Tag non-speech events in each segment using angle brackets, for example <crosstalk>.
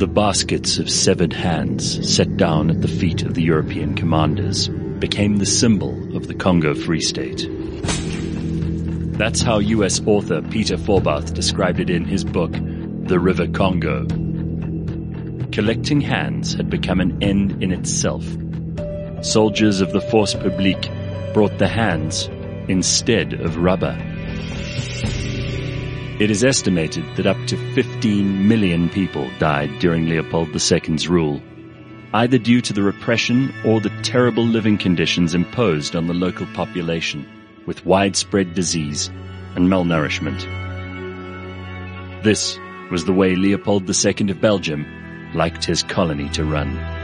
The baskets of severed hands set down at the feet of the European commanders became the symbol of the Congo Free State. That's how US author Peter Forbath described it in his book, The River Congo. Collecting hands had become an end in itself. Soldiers of the Force Publique brought the hands instead of rubber. It is estimated that up to 15 million people died during Leopold II's rule, either due to the repression or the terrible living conditions imposed on the local population with widespread disease and malnourishment. This was the way Leopold II of Belgium liked his colony to run.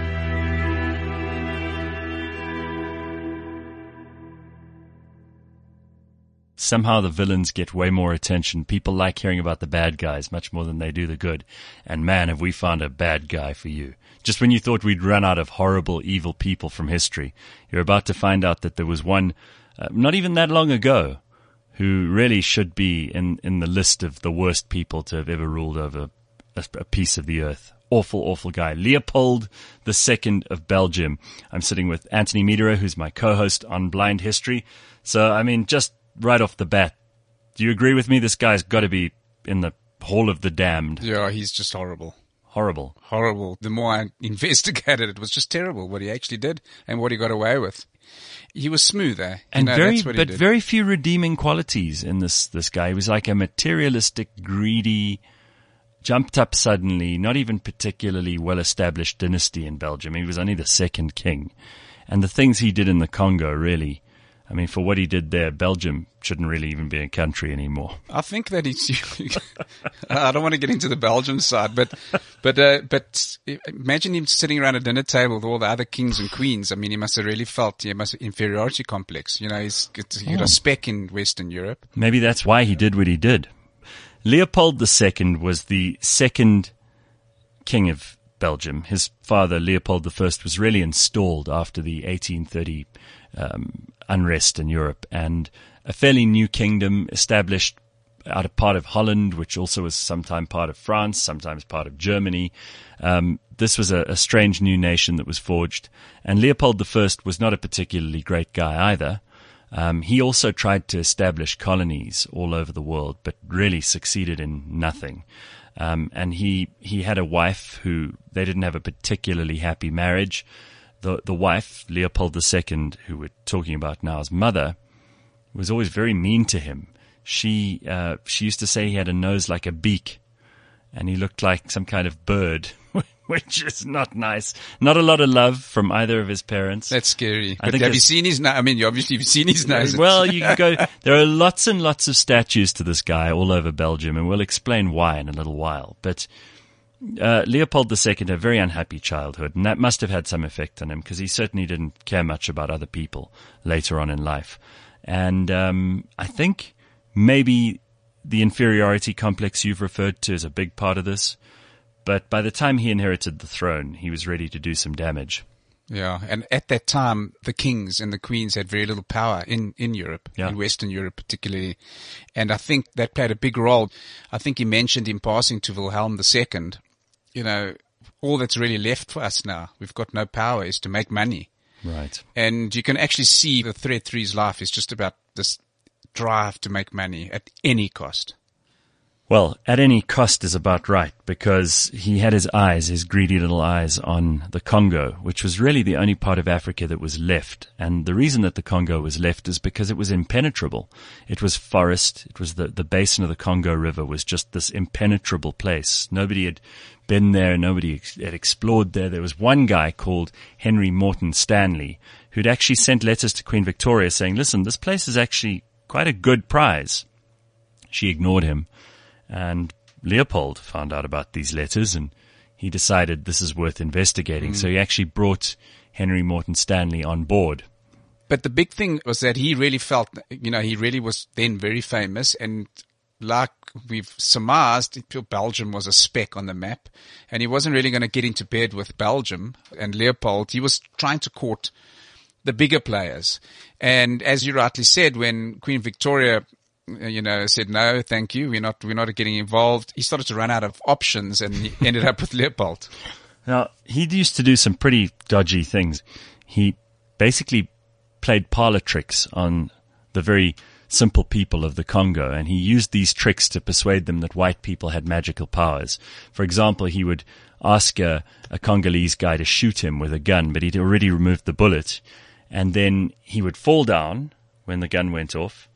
Somehow the villains get way more attention. People like hearing about the bad guys much more than they do the good. And man, have we found a bad guy for you. Just when you thought we'd run out of horrible, evil people from history, you're about to find out that there was one, uh, not even that long ago, who really should be in, in the list of the worst people to have ever ruled over a, a piece of the earth. Awful, awful guy. Leopold II of Belgium. I'm sitting with Anthony Medera, who's my co-host on Blind History. So, I mean, just right off the bat, do you agree with me? This guy's got to be in the Hall of the Damned. Yeah, he's just horrible. Horrible. Horrible. The more I <laughs> investigated, it was just terrible what he actually did and what he got away with. He was smooth, eh? And you know, very, but very few redeeming qualities in this, this guy. He was like a materialistic, greedy, jumped up suddenly, not even particularly well established dynasty in Belgium. He was only the second king. And the things he did in the Congo really I mean, for what he did there, Belgium shouldn't really even be a country anymore. I think that he's. <laughs> I don't want to get into the Belgian side, but but uh, but imagine him sitting around a dinner table with all the other kings and queens. I mean, he must have really felt he must inferiority complex. You know, he's got oh. a speck in Western Europe. Maybe that's why he did what he did. Leopold II was the second king of Belgium. His father, Leopold I, was really installed after the 1830 um, unrest in Europe and a fairly new kingdom established out of part of Holland, which also was sometimes part of France, sometimes part of Germany. Um, this was a, a, strange new nation that was forged, and Leopold I was not a particularly great guy either. Um, he also tried to establish colonies all over the world, but really succeeded in nothing. Um, and he he had a wife who they didn't have a particularly happy marriage the the wife, Leopold II, who we're talking about now as mother, was always very mean to him. She uh, she used to say he had a nose like a beak, and he looked like some kind of bird, <laughs> which is not nice. Not a lot of love from either of his parents. That's scary. I but have you seen his nose? I mean, you obviously have seen his nose. <laughs> Well, you can go. <laughs> There are lots and lots of statues to this guy all over Belgium, and we'll explain why in a little while. But uh, Leopold II had a very unhappy childhood, and that must have had some effect on him because he certainly didn't care much about other people later on in life. And um, I think maybe the inferiority complex you've referred to is a big part of this. But by the time he inherited the throne, he was ready to do some damage. Yeah, and at that time, the kings and the queens had very little power in, in Europe, yeah. in Western Europe particularly. And I think that played a big role. I think he mentioned in passing to Wilhelm II you know, all that's really left for us now, we've got no power, is to make money. Right. And you can actually see the thread through his life is just about this drive to make money at any cost. Well, at any cost is about right because he had his eyes, his greedy little eyes on the Congo, which was really the only part of Africa that was left. And the reason that the Congo was left is because it was impenetrable. It was forest. It was the, the basin of the Congo River was just this impenetrable place. Nobody had been there. Nobody had explored there. There was one guy called Henry Morton Stanley who'd actually sent letters to Queen Victoria saying, listen, this place is actually quite a good prize. She ignored him and Leopold found out about these letters and he decided this is worth investigating. Mm. So he actually brought Henry Morton Stanley on board. But the big thing was that he really felt, you know, he really was then very famous and like we've surmised, Belgium was a speck on the map and he wasn't really going to get into bed with Belgium and Leopold. He was trying to court the bigger players. And as you rightly said, when Queen Victoria you know, said no, thank you. We're not we're not getting involved. He started to run out of options, and he ended up with Leopold. Now he used to do some pretty dodgy things. He basically played parlor tricks on the very simple people of the Congo, and he used these tricks to persuade them that white people had magical powers. For example, he would ask a, a Congolese guy to shoot him with a gun, but he'd already removed the bullet, and then he would fall down when the gun went off.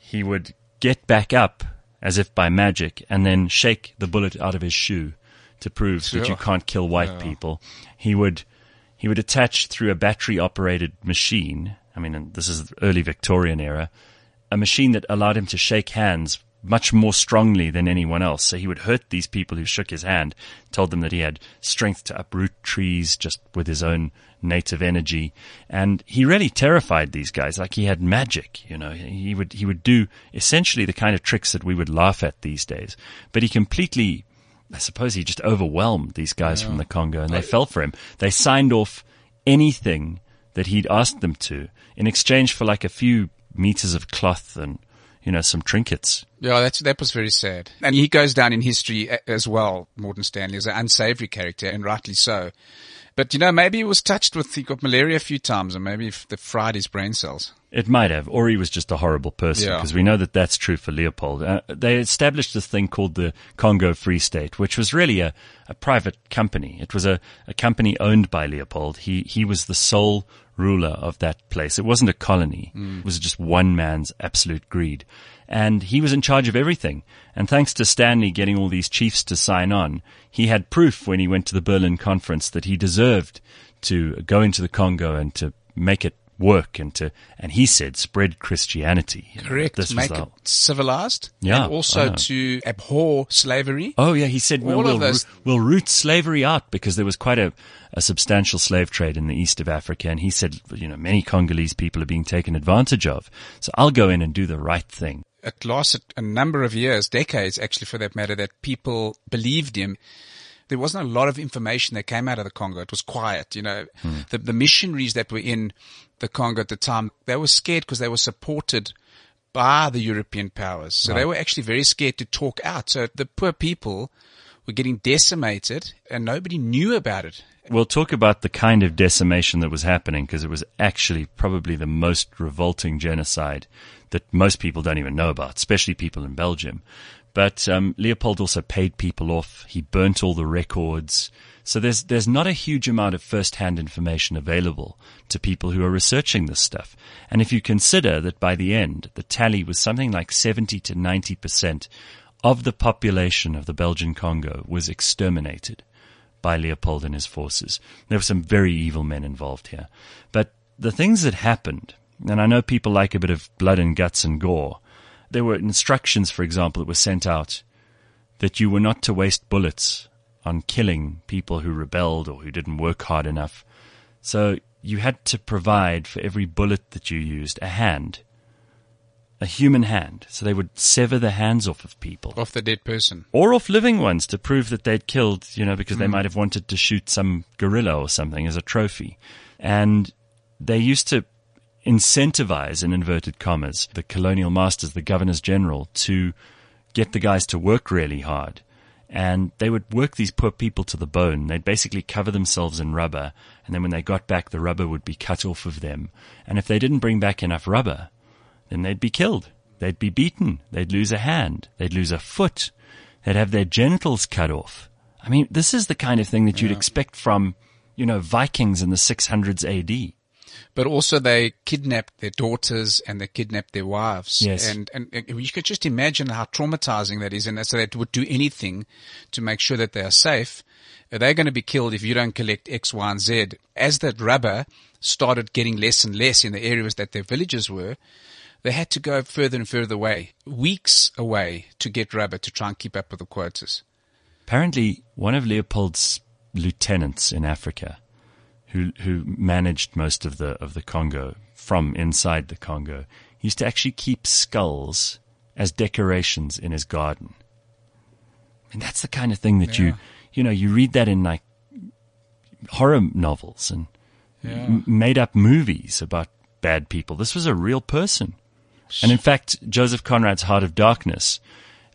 He would get back up as if by magic and then shake the bullet out of his shoe to prove sure. that you can't kill white yeah. people. He would he would attach through a battery operated machine. I mean, this is the early Victorian era, a machine that allowed him to shake hands much more strongly than anyone else. So he would hurt these people who shook his hand, told them that he had strength to uproot trees just with his own native energy. And he really terrified these guys like he had magic, you know. He would, he would do essentially the kind of tricks that we would laugh at these days. But he completely, I suppose he just overwhelmed these guys yeah. from the Congo and they fell for him. They signed off anything that he'd asked them to in exchange for like a few meters of cloth and you know, some trinkets. Yeah, that's, that was very sad. And he goes down in history as well, Morton Stanley, as an unsavory character, and rightly so. But, you know, maybe he was touched with, he got malaria a few times, and maybe they fried his brain cells. It might have, or he was just a horrible person, because yeah. we know that that's true for Leopold. Uh, they established this thing called the Congo Free State, which was really a, a private company. It was a, a company owned by Leopold. He, he was the sole ruler of that place. It wasn't a colony. Mm. It was just one man's absolute greed. And he was in charge of everything. And thanks to Stanley getting all these chiefs to sign on, he had proof when he went to the Berlin conference that he deserved to go into the Congo and to make it work and to, and he said, spread Christianity. Correct. This Make it civilized. Yeah. And also to abhor slavery. Oh yeah. He said, we'll, we'll, we'll root slavery out because there was quite a, a substantial slave trade in the east of Africa. And he said, you know, many Congolese people are being taken advantage of. So I'll go in and do the right thing. It lasted a number of years, decades actually for that matter, that people believed him there wasn't a lot of information that came out of the Congo. It was quiet, you know. Hmm. The, the missionaries that were in the Congo at the time, they were scared because they were supported by the European powers. So right. they were actually very scared to talk out. So the poor people were getting decimated and nobody knew about it. We'll talk about the kind of decimation that was happening because it was actually probably the most revolting genocide that most people don't even know about, especially people in Belgium. But um, Leopold also paid people off. He burnt all the records. So there's there's not a huge amount of first-hand information available to people who are researching this stuff. And if you consider that by the end the tally was something like 70 to 90 percent of the population of the Belgian Congo was exterminated by Leopold and his forces. There were some very evil men involved here. But the things that happened, and I know people like a bit of blood and guts and gore, there were instructions, for example, that were sent out that you were not to waste bullets on killing people who rebelled or who didn't work hard enough. So you had to provide for every bullet that you used a hand, a human hand. So they would sever the hands off of people. Off the dead person. Or off living ones to prove that they'd killed, you know, because mm. they might have wanted to shoot some gorilla or something as a trophy. And they used to incentivize, in inverted commas, the colonial masters, the governors general, to get the guys to work really hard. And they would work these poor people to the bone. They'd basically cover themselves in rubber. And then when they got back, the rubber would be cut off of them. And if they didn't bring back enough rubber, then they'd be killed. They'd be beaten. They'd lose a hand. They'd lose a foot. They'd have their genitals cut off. I mean, this is the kind of thing that you'd expect from, you know, Vikings in the 600s AD but also they kidnapped their daughters and they kidnapped their wives. Yes. And, and, and you could just imagine how traumatizing that is. And so they would do anything to make sure that they are safe. They're going to be killed if you don't collect X, Y, and Z. As that rubber started getting less and less in the areas that their villages were, they had to go further and further away, weeks away to get rubber to try and keep up with the quotas. Apparently, one of Leopold's lieutenants in Africa who who managed most of the of the Congo from inside the Congo, he used to actually keep skulls as decorations in his garden. And that's the kind of thing that yeah. you you know you read that in like horror novels and yeah. m- made up movies about bad people. This was a real person. And in fact, Joseph Conrad's Heart of Darkness,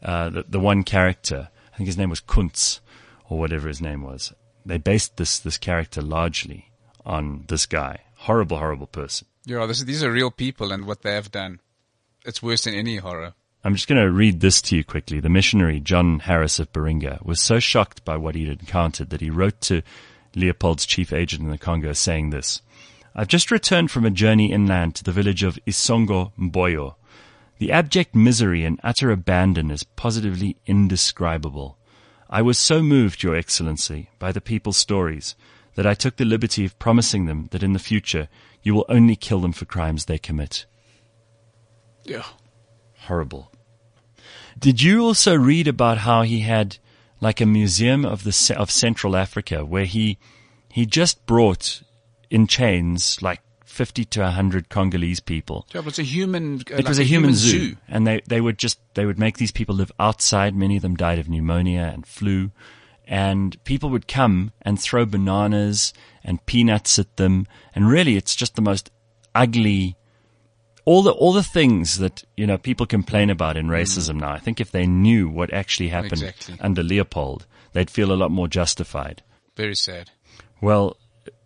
uh, the, the one character, I think his name was Kuntz, or whatever his name was, they based this, this character largely on this guy. Horrible, horrible person. Yeah, this, these are real people and what they have done. It's worse than any horror. I'm just going to read this to you quickly. The missionary, John Harris of Baringa, was so shocked by what he'd encountered that he wrote to Leopold's chief agent in the Congo saying this. I've just returned from a journey inland to the village of Isongo Mboyo. The abject misery and utter abandon is positively indescribable. I was so moved, Your Excellency, by the people's stories that I took the liberty of promising them that in the future you will only kill them for crimes they commit. Yeah. Horrible. Did you also read about how he had like a museum of the of Central Africa where he he just brought in chains like 50 to 100 Congolese people. It was a human. Uh, it like was a, a human, human zoo. zoo. and they they would just they would make these people live outside. Many of them died of pneumonia and flu, and people would come and throw bananas and peanuts at them, and really, it's just the most ugly. All the all the things that you know people complain about in racism mm. now. I think if they knew what actually happened exactly. under Leopold, they'd feel a lot more justified. Very sad. Well,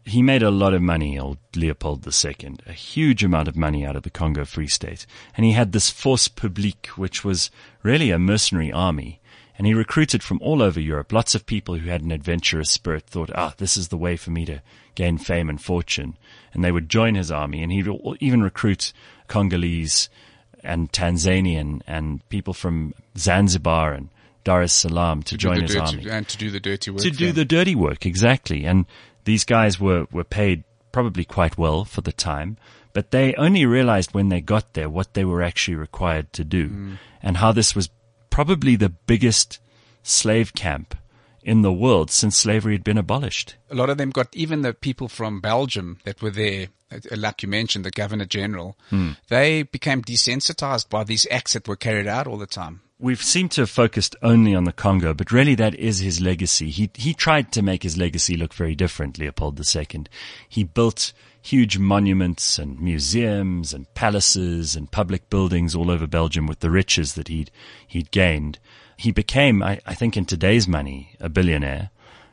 he made a lot of money, old Leopold II, a huge amount of money out of the Congo Free State. And he had this force publique, which was really a mercenary army. And he recruited from all over Europe. Lots of people who had an adventurous spirit thought, ah, this is the way for me to gain fame and fortune. And they would join his army. And he'd even recruit Congolese and Tanzanian and people from Zanzibar and Dar es Salaam to, to join his dirty, army. And to do the dirty work. To do the dirty work, exactly. And these guys were, were paid probably quite well for the time, but they only realized when they got there what they were actually required to do mm. and how this was probably the biggest slave camp in the world since slavery had been abolished. A lot of them got even the people from Belgium that were there, uh, like you mentioned, the Governor General, mm. they became desensitized by these acts that were carried out all the time we've seemed to have focused only on the Congo, but really that is his legacy. He he tried to make his legacy look very different, Leopold II. He built huge monuments and museums and palaces and public buildings all over Belgium with the riches that he'd he'd gained. He became, I, I think in today's money, a billionaire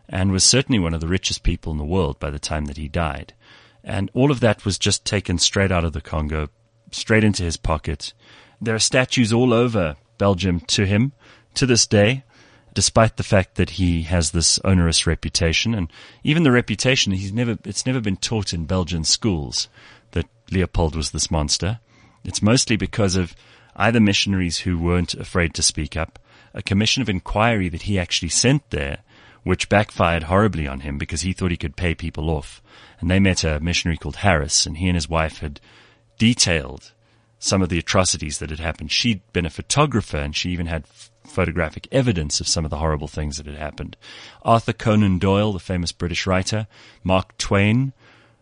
and was certainly one of the richest people in the world by the time that he died. And all of that was just taken straight out of the Congo, straight into his pocket. There are statues all over Belgium to him to this day, despite the fact that he has this onerous reputation and even the reputation he's never it's never been taught in Belgian schools that Leopold was this monster. It's mostly because of either missionaries who weren't afraid to speak up, a commission of inquiry that he actually sent there, which backfired horribly on him because he thought he could pay people off. And they met a missionary called Harris, and he and his wife had detailed some of the atrocities that had happened. She'd been a photographer and she even had photographic evidence of some of the horrible things that had happened. Arthur Conan Doyle, the famous British writer, Mark Twain,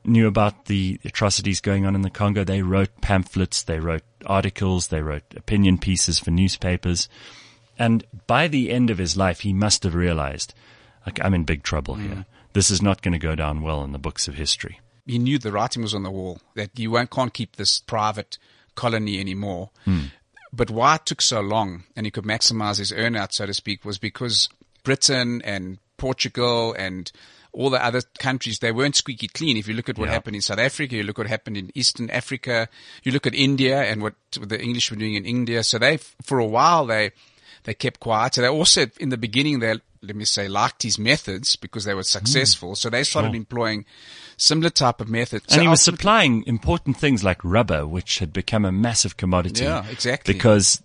knew about the atrocities going on in the Congo. They wrote pamphlets, they wrote articles, they wrote opinion pieces for newspapers. And by the end of his life, he must have realized, like, I'm in big trouble mm. here. This is not going to go down well in the books of history. He knew the writing was on the wall, that you can't keep this private colony anymore. Mm. But why it took so long and he could maximize his earnout, so to speak, was because Britain and Portugal and all the other countries, they weren't squeaky clean. If you look at what yeah. happened in South Africa, you look what happened in Eastern Africa, you look at India and what the English were doing in India. So they, for a while, they, they kept quiet. So they also, in the beginning, they, let me say, liked his methods because they were successful. Mm. So they started sure. employing similar type of methods. And so he was supplying important things like rubber, which had become a massive commodity. Yeah, exactly. Because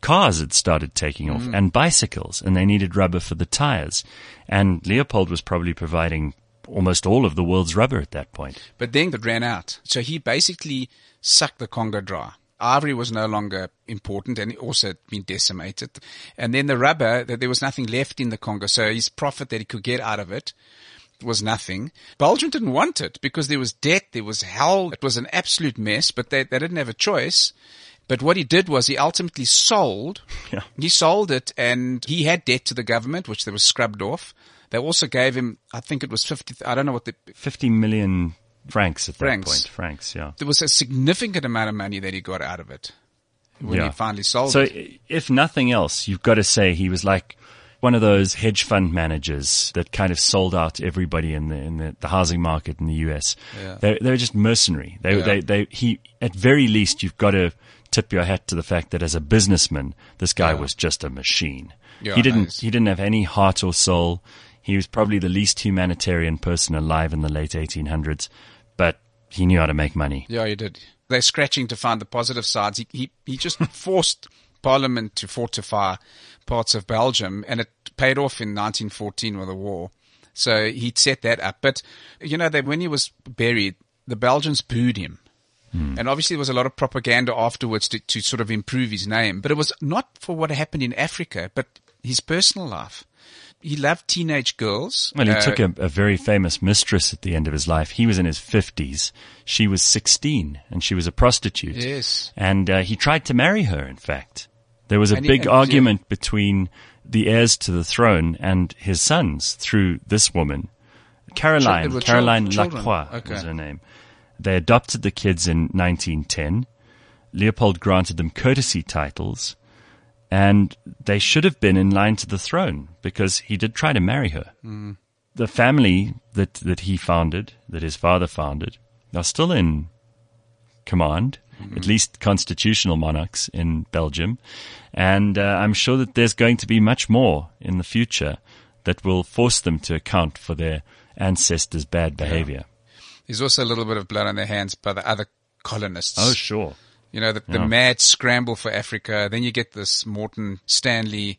cars had started taking off mm. and bicycles and they needed rubber for the tires. And Leopold was probably providing almost all of the world's rubber at that point. But then it ran out. So he basically sucked the Congo dry. Ivory was no longer important and it also had been decimated. And then the rubber, there was nothing left in the Congo. So his profit that he could get out of it was nothing. Belgium didn't want it because there was debt, there was hell. It was an absolute mess, but they, they didn't have a choice. But what he did was he ultimately sold. <laughs> Yeah. He sold it and he had debt to the government, which they were scrubbed off. They also gave him, I think it was 50, I don't know what the. 50 million francs at francs. that point. Francs, yeah. There was a significant amount of money that he got out of it. when Yeah. he finally sold So, it. if nothing else, you've got to say he was like one of those hedge fund managers that kind of sold out everybody in the in the, the housing market in the US. Yeah. They they were just mercenary. They Yeah. they they he at very least you've got to tip your hat to the fact that as a businessman, this guy Yeah. was just a machine. He didn't nice. he didn't have any heart or soul. He was probably the least humanitarian person alive in the late 1800s, but he knew how to make money. Yeah, he did. They're scratching to find the positive sides. He, he, he just <laughs> forced Parliament to fortify parts of Belgium, and it paid off in 1914 with the war. So he'd set that up. But, you know, that when he was buried, the Belgians booed him. Hmm. And obviously there was a lot of propaganda afterwards to, to sort of improve his name. But it was not for what happened in Africa, but his personal life. He loved teenage girls. Well, he Uh, took a, a very famous mistress at the end of his life. He was in his 50s. She was 16 and she was a prostitute. Yes. And uh, he tried to marry her, in fact. There was a And big and- argument between the heirs to the throne and his sons through this woman. Caroline, was Caroline children. Lacroix Okay. was her name. They adopted the kids in 1910. Leopold granted them courtesy titles and they should have been in line to the throne because he did try to marry her. The family that, that he founded, that his father founded, are still in command, at least constitutional monarchs in Belgium. And uh, I'm sure that there's going to be much more in the future that will force them to account for their ancestors' bad behavior. There's also a little bit of blood on their hands by the other colonists. Oh, sure. You know, the, the Yeah. mad scramble for Africa. Then you get this Morton Stanley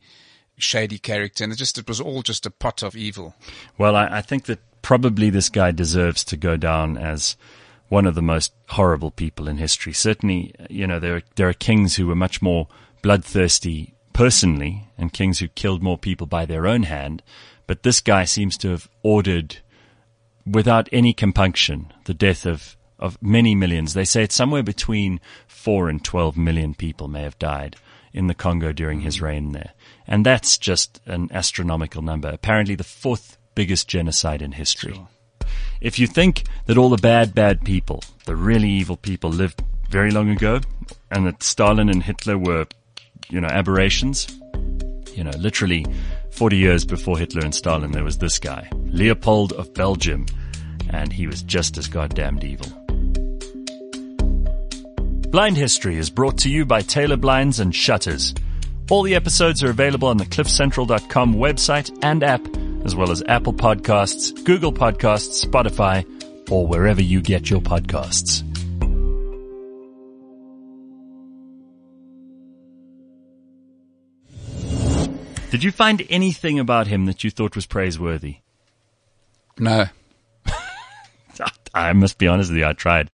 shady character, and it just it was all just a pot of evil. Well, I, I think that probably this guy deserves to go down as one of the most horrible people in history. Certainly, you know, there there are kings who were much more bloodthirsty personally and kings who killed more people by their own hand. But this guy seems to have ordered without any compunction the death of, of many millions. They say it's somewhere between four and 12 million people may have died in the Congo during his mm. reign there. And that's just an astronomical number. Apparently the fourth biggest genocide in history. If you think that all the bad, bad people, the really evil people lived very long ago and that Stalin and Hitler were, you know, aberrations, you know, literally 40 years before Hitler and Stalin, there was this guy, Leopold of Belgium, and he was just as goddamned evil. Blind History is brought to you by Taylor Blinds and Shutters. All the episodes are available on the cliffcentral.com website and app, as well as Apple Podcasts, Google Podcasts, Spotify, or wherever you get your podcasts. Did you find anything about him that you thought was praiseworthy? No. <laughs> I must be honest with you, I tried.